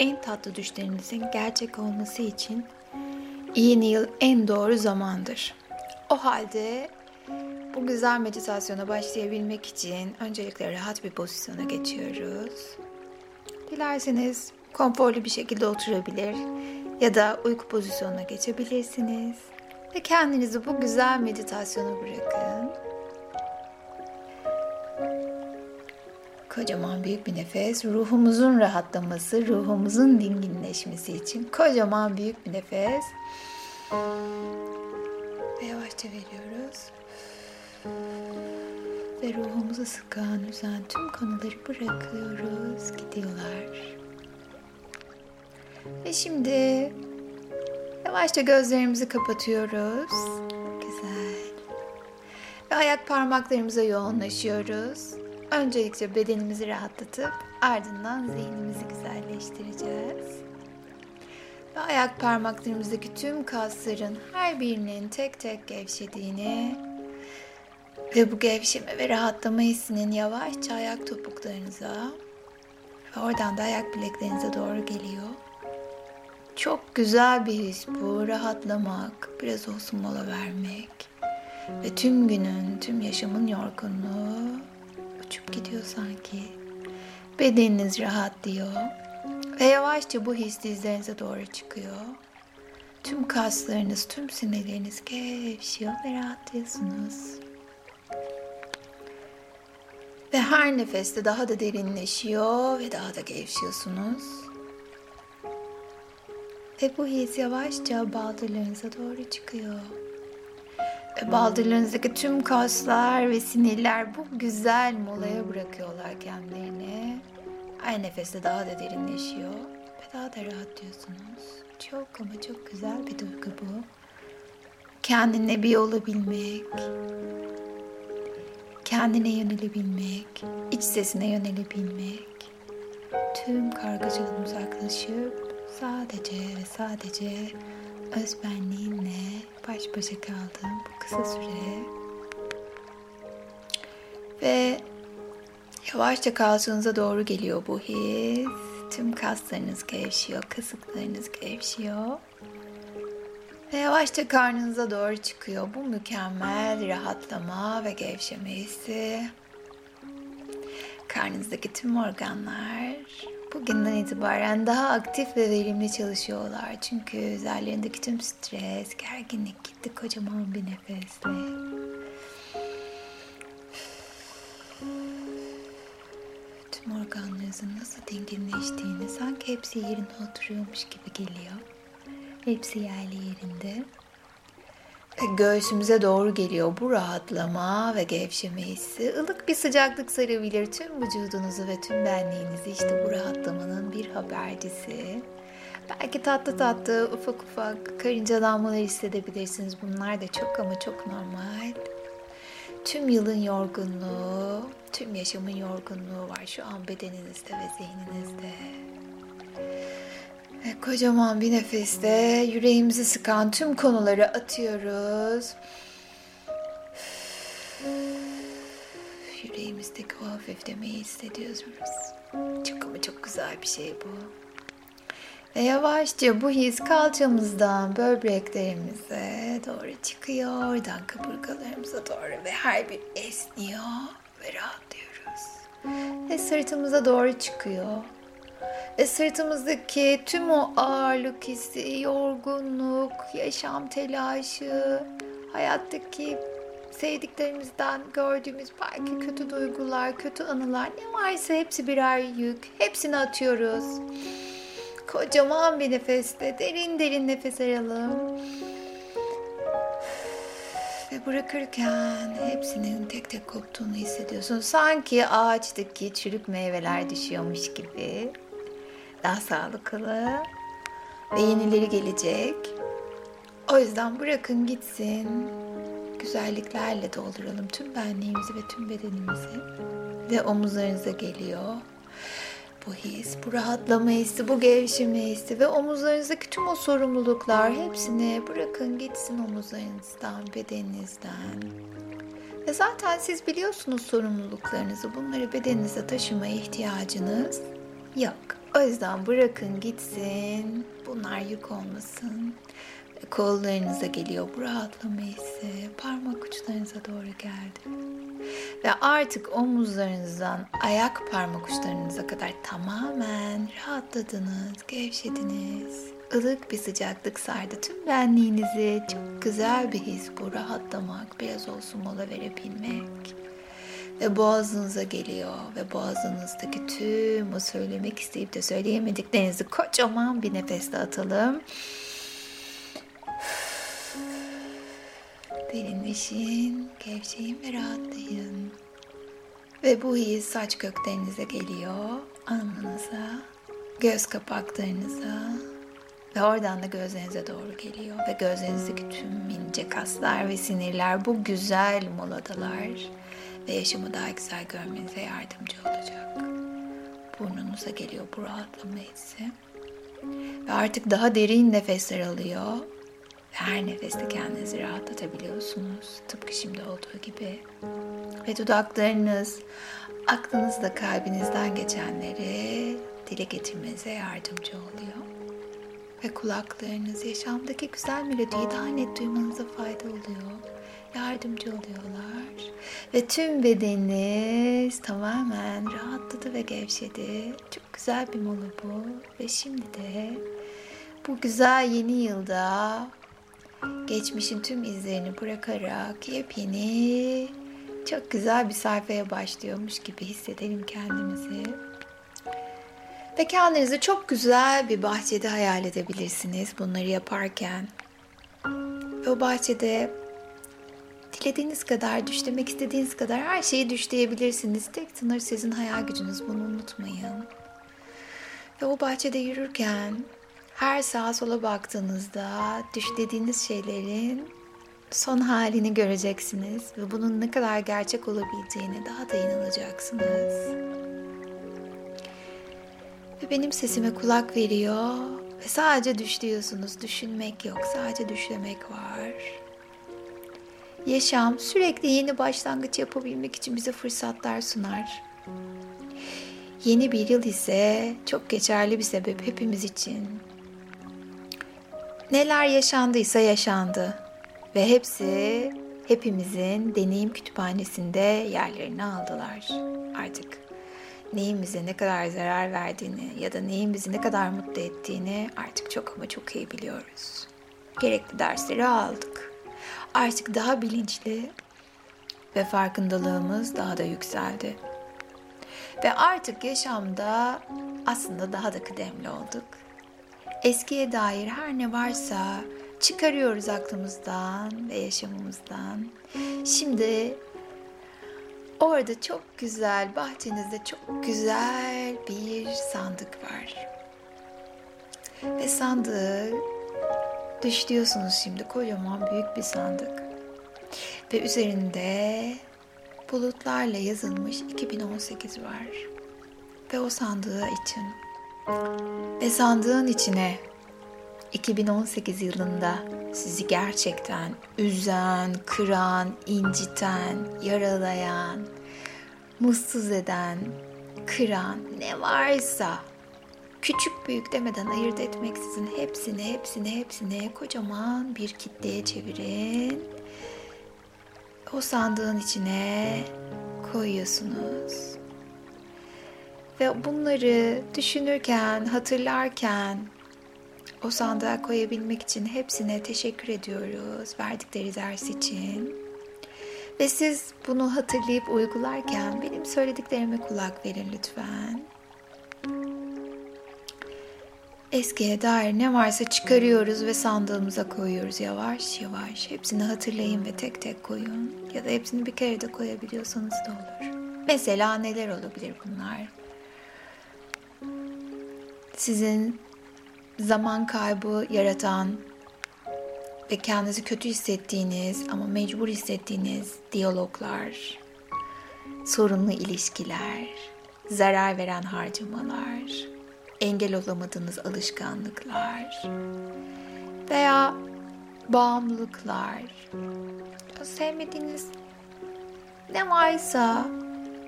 en tatlı düşlerinizin gerçek olması için yeni yıl en doğru zamandır. O halde bu güzel meditasyona başlayabilmek için öncelikle rahat bir pozisyona geçiyoruz. Dilerseniz konforlu bir şekilde oturabilir ya da uyku pozisyonuna geçebilirsiniz. Ve kendinizi bu güzel meditasyona bırakın. Kocaman büyük bir nefes, ruhumuzun rahatlaması, ruhumuzun dinginleşmesi için kocaman büyük bir nefes. Ve yavaşça veriyoruz. Ve ruhumuzu sıkan, üzen tüm konuları bırakıyoruz. Gidiyorlar. Ve şimdi yavaşça gözlerimizi kapatıyoruz. Güzel. Ve ayak parmaklarımıza yoğunlaşıyoruz. Öncelikle bedenimizi rahatlatıp ardından zihnimizi güzelleştireceğiz. Ve ayak parmaklarımızdaki tüm kasların her birinin tek tek gevşediğini ve bu gevşeme ve rahatlama hissinin yavaşça ayak topuklarınıza ve oradan da ayak bileklerinize doğru geliyor. Çok güzel bir his bu. Rahatlamak, biraz olsun mola vermek ve tüm günün, tüm yaşamın yorgunluğu uçup gidiyor sanki. Bedeniniz rahatlıyor ve yavaşça bu his dizlerinize doğru çıkıyor. Tüm kaslarınız, tüm sinirleriniz gevşiyor ve rahatlıyorsunuz. Ve her nefeste daha da derinleşiyor ve daha da gevşiyorsunuz. Ve bu his yavaşça baldırlarınıza doğru çıkıyor. Ve baldırlarınızdaki tüm kaslar ve sinirler bu güzel molaya bırakıyorlar kendilerini. Her nefeste daha da derinleşiyor ve daha da rahatlıyorsunuz. Çok ama çok güzel bir duygu bu. Kendine bir olabilmek, kendine yönelebilmek, iç sesine yönelebilmek, tüm kargaşadan uzaklaşıp sadece ve sadece özbenliğinle baş başa kaldığım bu kısa süre ve yavaşça kalçanıza doğru geliyor bu his. Tüm kaslarınız gevşiyor, kasıklarınız gevşiyor. Ve yavaşça karnınıza doğru çıkıyor bu mükemmel rahatlama ve gevşeme hissi. Karnınızdaki tüm organlar bugünden itibaren daha aktif ve verimli çalışıyorlar. Çünkü üzerlerindeki tüm stres, gerginlik gitti kocaman bir nefesle. Tüm organlarınızın nasıl dinginleştiğini sanki hepsi yerine oturuyormuş gibi geliyor. Hepsi yerli yerinde. Göğsümüze doğru geliyor bu rahatlama ve gevşeme hissi. Ilık bir sıcaklık sarabilir tüm vücudunuzu ve tüm benliğinizi. İşte bu rahatlamanın bir habercisi. Belki tatlı tatlı, ufak ufak karıncalanmalar hissedebilirsiniz. Bunlar da çok ama çok normal. Tüm yılın yorgunluğu, tüm yaşamın yorgunluğu var şu an bedeninizde ve zihninizde. Ve kocaman bir nefeste yüreğimizi sıkan tüm konuları atıyoruz. Yüreğimizdeki o hafiflemeyi hissediyoruz. Çok ama çok güzel bir şey bu. Ve yavaşça bu his kalçamızdan böbreklerimize doğru çıkıyor. Oradan kaburgalarımıza doğru ve her bir esniyor ve rahatlıyoruz. Ve sırtımıza doğru çıkıyor. Ve sırtımızdaki tüm o ağırlık hissi, yorgunluk, yaşam telaşı, hayattaki sevdiklerimizden gördüğümüz belki kötü duygular, kötü anılar ne varsa hepsi birer yük. Hepsini atıyoruz. Kocaman bir nefeste derin derin nefes alalım. Ve bırakırken hepsinin tek tek koptuğunu hissediyorsun. Sanki ağaçtaki çürük meyveler düşüyormuş gibi. Daha sağlıklı ve yenileri gelecek. O yüzden bırakın gitsin. Güzelliklerle dolduralım tüm benliğimizi ve tüm bedenimizi. Ve omuzlarınıza geliyor bu his, bu rahatlama hissi, bu gevşeme hissi ve omuzlarınızdaki tüm o sorumluluklar hepsini bırakın gitsin omuzlarınızdan, bedeninizden. Ve zaten siz biliyorsunuz sorumluluklarınızı. Bunları bedeninize taşımaya ihtiyacınız yok. O yüzden bırakın gitsin. Bunlar yük olmasın. Kollarınıza geliyor bu rahatlama hissi. Parmak uçlarınıza doğru geldi. Ve artık omuzlarınızdan ayak parmak uçlarınıza kadar tamamen rahatladınız, gevşediniz. Ilık bir sıcaklık sardı tüm benliğinizi. Çok güzel bir his bu rahatlamak, biraz olsun mola verebilmek. Ve boğazınıza geliyor ve boğazınızdaki tüm o söylemek isteyip de söyleyemediklerinizi kocaman bir nefesle atalım. Derinleşin, gevşeyin ve rahatlayın. Ve bu his saç köklerinize geliyor, alnınıza, göz kapaklarınıza ve oradan da gözlerinize doğru geliyor. Ve gözlerinizdeki tüm ince kaslar ve sinirler bu güzel moladalar ve yaşamı daha güzel görmenize yardımcı olacak. Burnunuza geliyor bu rahatlama hissi. Ve artık daha derin nefesler alıyor her nefeste kendinizi rahatlatabiliyorsunuz. Tıpkı şimdi olduğu gibi. Ve dudaklarınız aklınızda kalbinizden geçenleri dile getirmenize yardımcı oluyor. Ve kulaklarınız yaşamdaki güzel melodiyi daha net duymanıza fayda oluyor. Yardımcı oluyorlar. Ve tüm bedeniniz tamamen rahatladı ve gevşedi. Çok güzel bir mola bu. Ve şimdi de bu güzel yeni yılda geçmişin tüm izlerini bırakarak yepyeni çok güzel bir sayfaya başlıyormuş gibi hissedelim kendimizi. Ve kendinizi çok güzel bir bahçede hayal edebilirsiniz bunları yaparken. Ve o bahçede dilediğiniz kadar, düşlemek istediğiniz kadar her şeyi düşleyebilirsiniz. Tek sınır sizin hayal gücünüz bunu unutmayın. Ve o bahçede yürürken her sağa sola baktığınızda düşlediğiniz şeylerin son halini göreceksiniz ve bunun ne kadar gerçek olabileceğine daha da inanacaksınız. Ve benim sesime kulak veriyor ve sadece düşlüyorsunuz. Düşünmek yok, sadece düşlemek var. Yaşam sürekli yeni başlangıç yapabilmek için bize fırsatlar sunar. Yeni bir yıl ise çok geçerli bir sebep hepimiz için. Neler yaşandıysa yaşandı ve hepsi hepimizin deneyim kütüphanesinde yerlerini aldılar. Artık neyin bize ne kadar zarar verdiğini ya da neyin bizi ne kadar mutlu ettiğini artık çok ama çok iyi biliyoruz. Gerekli dersleri aldık. Artık daha bilinçli ve farkındalığımız daha da yükseldi. Ve artık yaşamda aslında daha da kıdemli olduk eskiye dair her ne varsa çıkarıyoruz aklımızdan ve yaşamımızdan. Şimdi orada çok güzel, bahçenizde çok güzel bir sandık var. Ve sandığı düşlüyorsunuz şimdi kocaman büyük bir sandık. Ve üzerinde bulutlarla yazılmış 2018 var. Ve o sandığı için ve sandığın içine 2018 yılında sizi gerçekten üzen, kıran, inciten, yaralayan, mutsuz eden, kıran ne varsa küçük büyük demeden ayırt etmeksizin hepsini hepsini hepsini kocaman bir kitleye çevirin. O sandığın içine koyuyorsunuz. Ve bunları düşünürken, hatırlarken o sandığa koyabilmek için hepsine teşekkür ediyoruz verdikleri ders için. Ve siz bunu hatırlayıp uygularken benim söylediklerime kulak verin lütfen. Eskiye dair ne varsa çıkarıyoruz ve sandığımıza koyuyoruz yavaş yavaş. Hepsini hatırlayın ve tek tek koyun. Ya da hepsini bir kere de koyabiliyorsanız da olur. Mesela neler olabilir bunlar? sizin zaman kaybı yaratan ve kendinizi kötü hissettiğiniz ama mecbur hissettiğiniz diyaloglar, sorunlu ilişkiler, zarar veren harcamalar, engel olamadığınız alışkanlıklar veya bağımlılıklar, sevmediğiniz ne varsa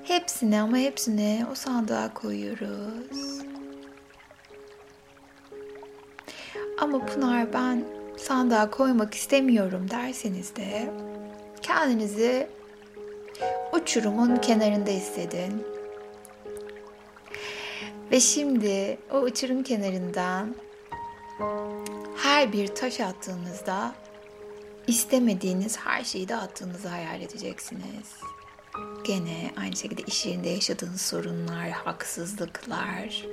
hepsini ama hepsini o sandığa koyuyoruz. ama Pınar ben sandığa koymak istemiyorum derseniz de kendinizi uçurumun kenarında hissedin. Ve şimdi o uçurum kenarından her bir taş attığınızda istemediğiniz her şeyi de attığınızı hayal edeceksiniz. Gene aynı şekilde iş yerinde yaşadığınız sorunlar, haksızlıklar,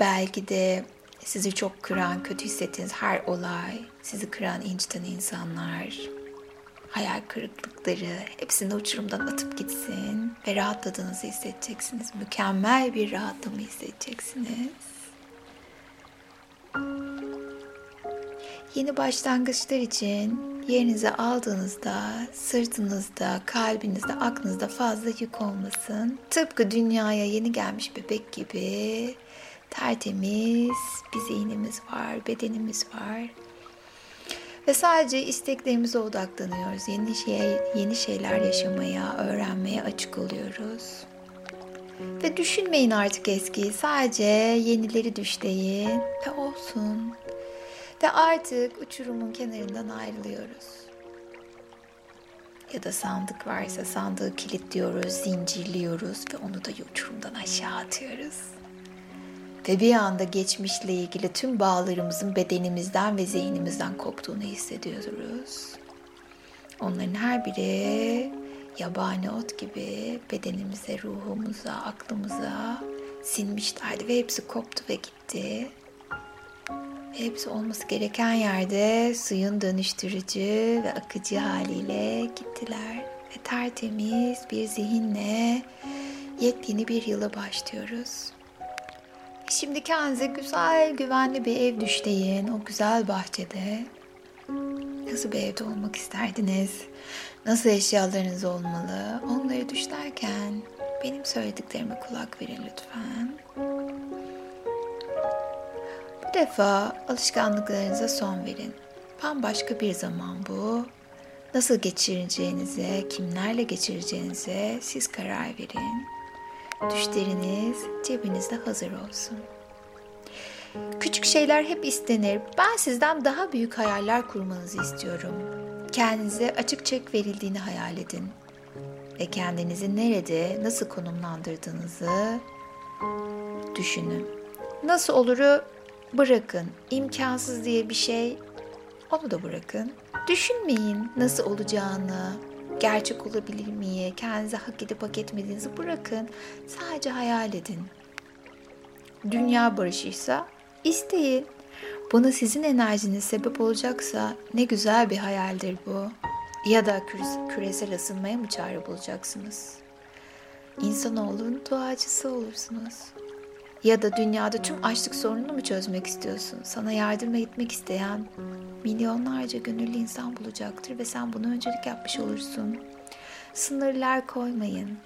belki de sizi çok kıran, kötü hissettiğiniz her olay, sizi kıran, inciten insanlar, hayal kırıklıkları hepsini uçurumdan atıp gitsin ve rahatladığınızı hissedeceksiniz. Mükemmel bir rahatlama hissedeceksiniz. Yeni başlangıçlar için yerinize aldığınızda sırtınızda, kalbinizde, aklınızda fazla yük olmasın. Tıpkı dünyaya yeni gelmiş bebek gibi tertemiz bir zihnimiz var, bedenimiz var. Ve sadece isteklerimize odaklanıyoruz. Yeni şey, yeni şeyler yaşamaya, öğrenmeye açık oluyoruz. Ve düşünmeyin artık eskiyi. Sadece yenileri düşleyin ve olsun. Ve artık uçurumun kenarından ayrılıyoruz. Ya da sandık varsa sandığı kilitliyoruz, zincirliyoruz ve onu da uçurumdan aşağı atıyoruz. Ve bir anda geçmişle ilgili tüm bağlarımızın bedenimizden ve zihnimizden koptuğunu hissediyoruz. Onların her biri yabani ot gibi bedenimize, ruhumuza, aklımıza sinmişlerdi ve hepsi koptu ve gitti. Hepsi olması gereken yerde suyun dönüştürücü ve akıcı haliyle gittiler. Ve tertemiz bir zihinle yepyeni bir yıla başlıyoruz. Şimdi kendinize güzel, güvenli bir ev düşleyin. O güzel bahçede. Nasıl bir evde olmak isterdiniz? Nasıl eşyalarınız olmalı? Onları düşlerken benim söylediklerime kulak verin lütfen. Bu defa alışkanlıklarınıza son verin. Bambaşka bir zaman bu. Nasıl geçireceğinize, kimlerle geçireceğinize siz karar verin. Düşleriniz cebinizde hazır olsun. Küçük şeyler hep istenir. Ben sizden daha büyük hayaller kurmanızı istiyorum. Kendinize açık çek verildiğini hayal edin. Ve kendinizi nerede, nasıl konumlandırdığınızı düşünün. Nasıl oluru bırakın. İmkansız diye bir şey onu da bırakın. Düşünmeyin nasıl olacağını, gerçek olabilir miye, kendinize hak edip hak etmediğinizi bırakın. Sadece hayal edin. Dünya barışıysa isteyin. Buna sizin enerjiniz sebep olacaksa ne güzel bir hayaldir bu. Ya da küresel ısınmaya mı çare bulacaksınız? İnsanoğlunun duacısı olursunuz. Ya da dünyada tüm açlık sorununu mu çözmek istiyorsun? Sana yardım etmek isteyen milyonlarca gönüllü insan bulacaktır ve sen bunu öncelik yapmış olursun. Sınırlar koymayın.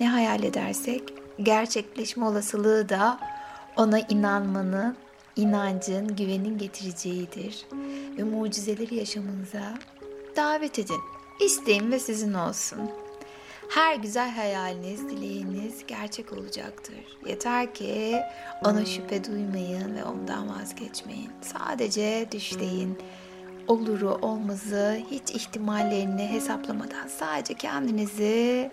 Ne hayal edersek gerçekleşme olasılığı da ona inanmanın, inancın, güvenin getireceğidir. Ve mucizeleri yaşamınıza davet edin. İsteyin ve sizin olsun. Her güzel hayaliniz, dileğiniz gerçek olacaktır. Yeter ki ona şüphe duymayın ve ondan vazgeçmeyin. Sadece düşleyin. Oluru olmazı hiç ihtimallerini hesaplamadan sadece kendinizi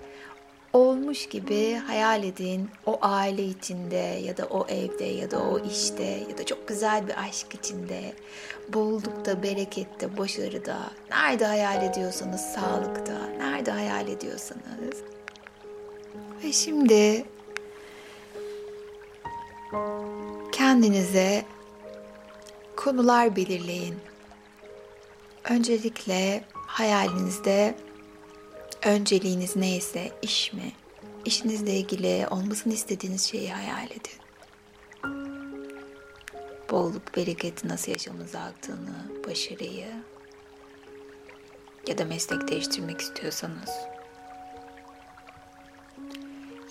olmuş gibi hayal edin. O aile içinde ya da o evde ya da o işte ya da çok güzel bir aşk içinde. Bollukta, berekette, başarıda. Nerede hayal ediyorsanız sağlıkta. Nerede hayal ediyorsanız. Ve şimdi kendinize konular belirleyin. Öncelikle hayalinizde Önceliğiniz neyse iş mi? İşinizle ilgili olmasını istediğiniz şeyi hayal edin. Bolluk, bereketi nasıl yaşamınıza aktığını, başarıyı ya da meslek değiştirmek istiyorsanız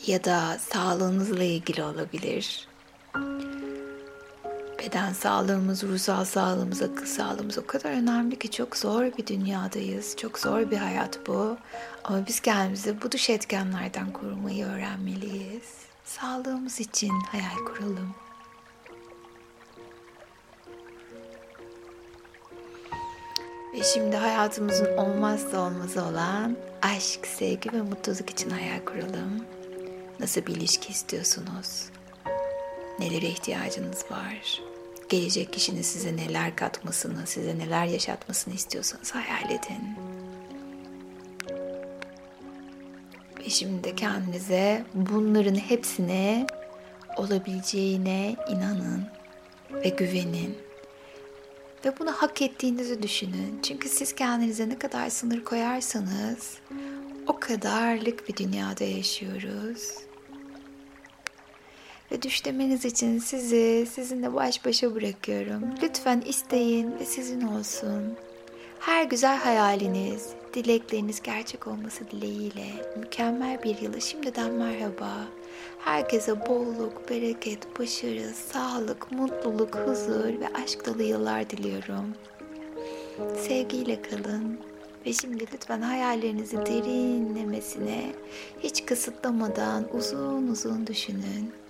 ya da sağlığınızla ilgili olabilir beden sağlığımız, ruhsal sağlığımız, akıl sağlığımız o kadar önemli ki çok zor bir dünyadayız. Çok zor bir hayat bu. Ama biz kendimizi bu dış etkenlerden korumayı öğrenmeliyiz. Sağlığımız için hayal kuralım. Ve şimdi hayatımızın olmazsa olmazı olan aşk, sevgi ve mutluluk için hayal kuralım. Nasıl bir ilişki istiyorsunuz? Nelere ihtiyacınız var? Gelecek kişinin size neler katmasını, size neler yaşatmasını istiyorsanız hayal edin. Ve şimdi kendinize bunların hepsine olabileceğine inanın ve güvenin. Ve bunu hak ettiğinizi düşünün. Çünkü siz kendinize ne kadar sınır koyarsanız o kadarlık bir dünyada yaşıyoruz. Ve düşlemeniz için sizi sizinle baş başa bırakıyorum. Lütfen isteyin ve sizin olsun. Her güzel hayaliniz, dilekleriniz gerçek olması dileğiyle mükemmel bir yıla şimdiden merhaba. Herkese bolluk, bereket, başarı, sağlık, mutluluk, huzur ve aşk dolu yıllar diliyorum. Sevgiyle kalın. Ve şimdi lütfen hayallerinizi derinlemesine, hiç kısıtlamadan uzun uzun düşünün.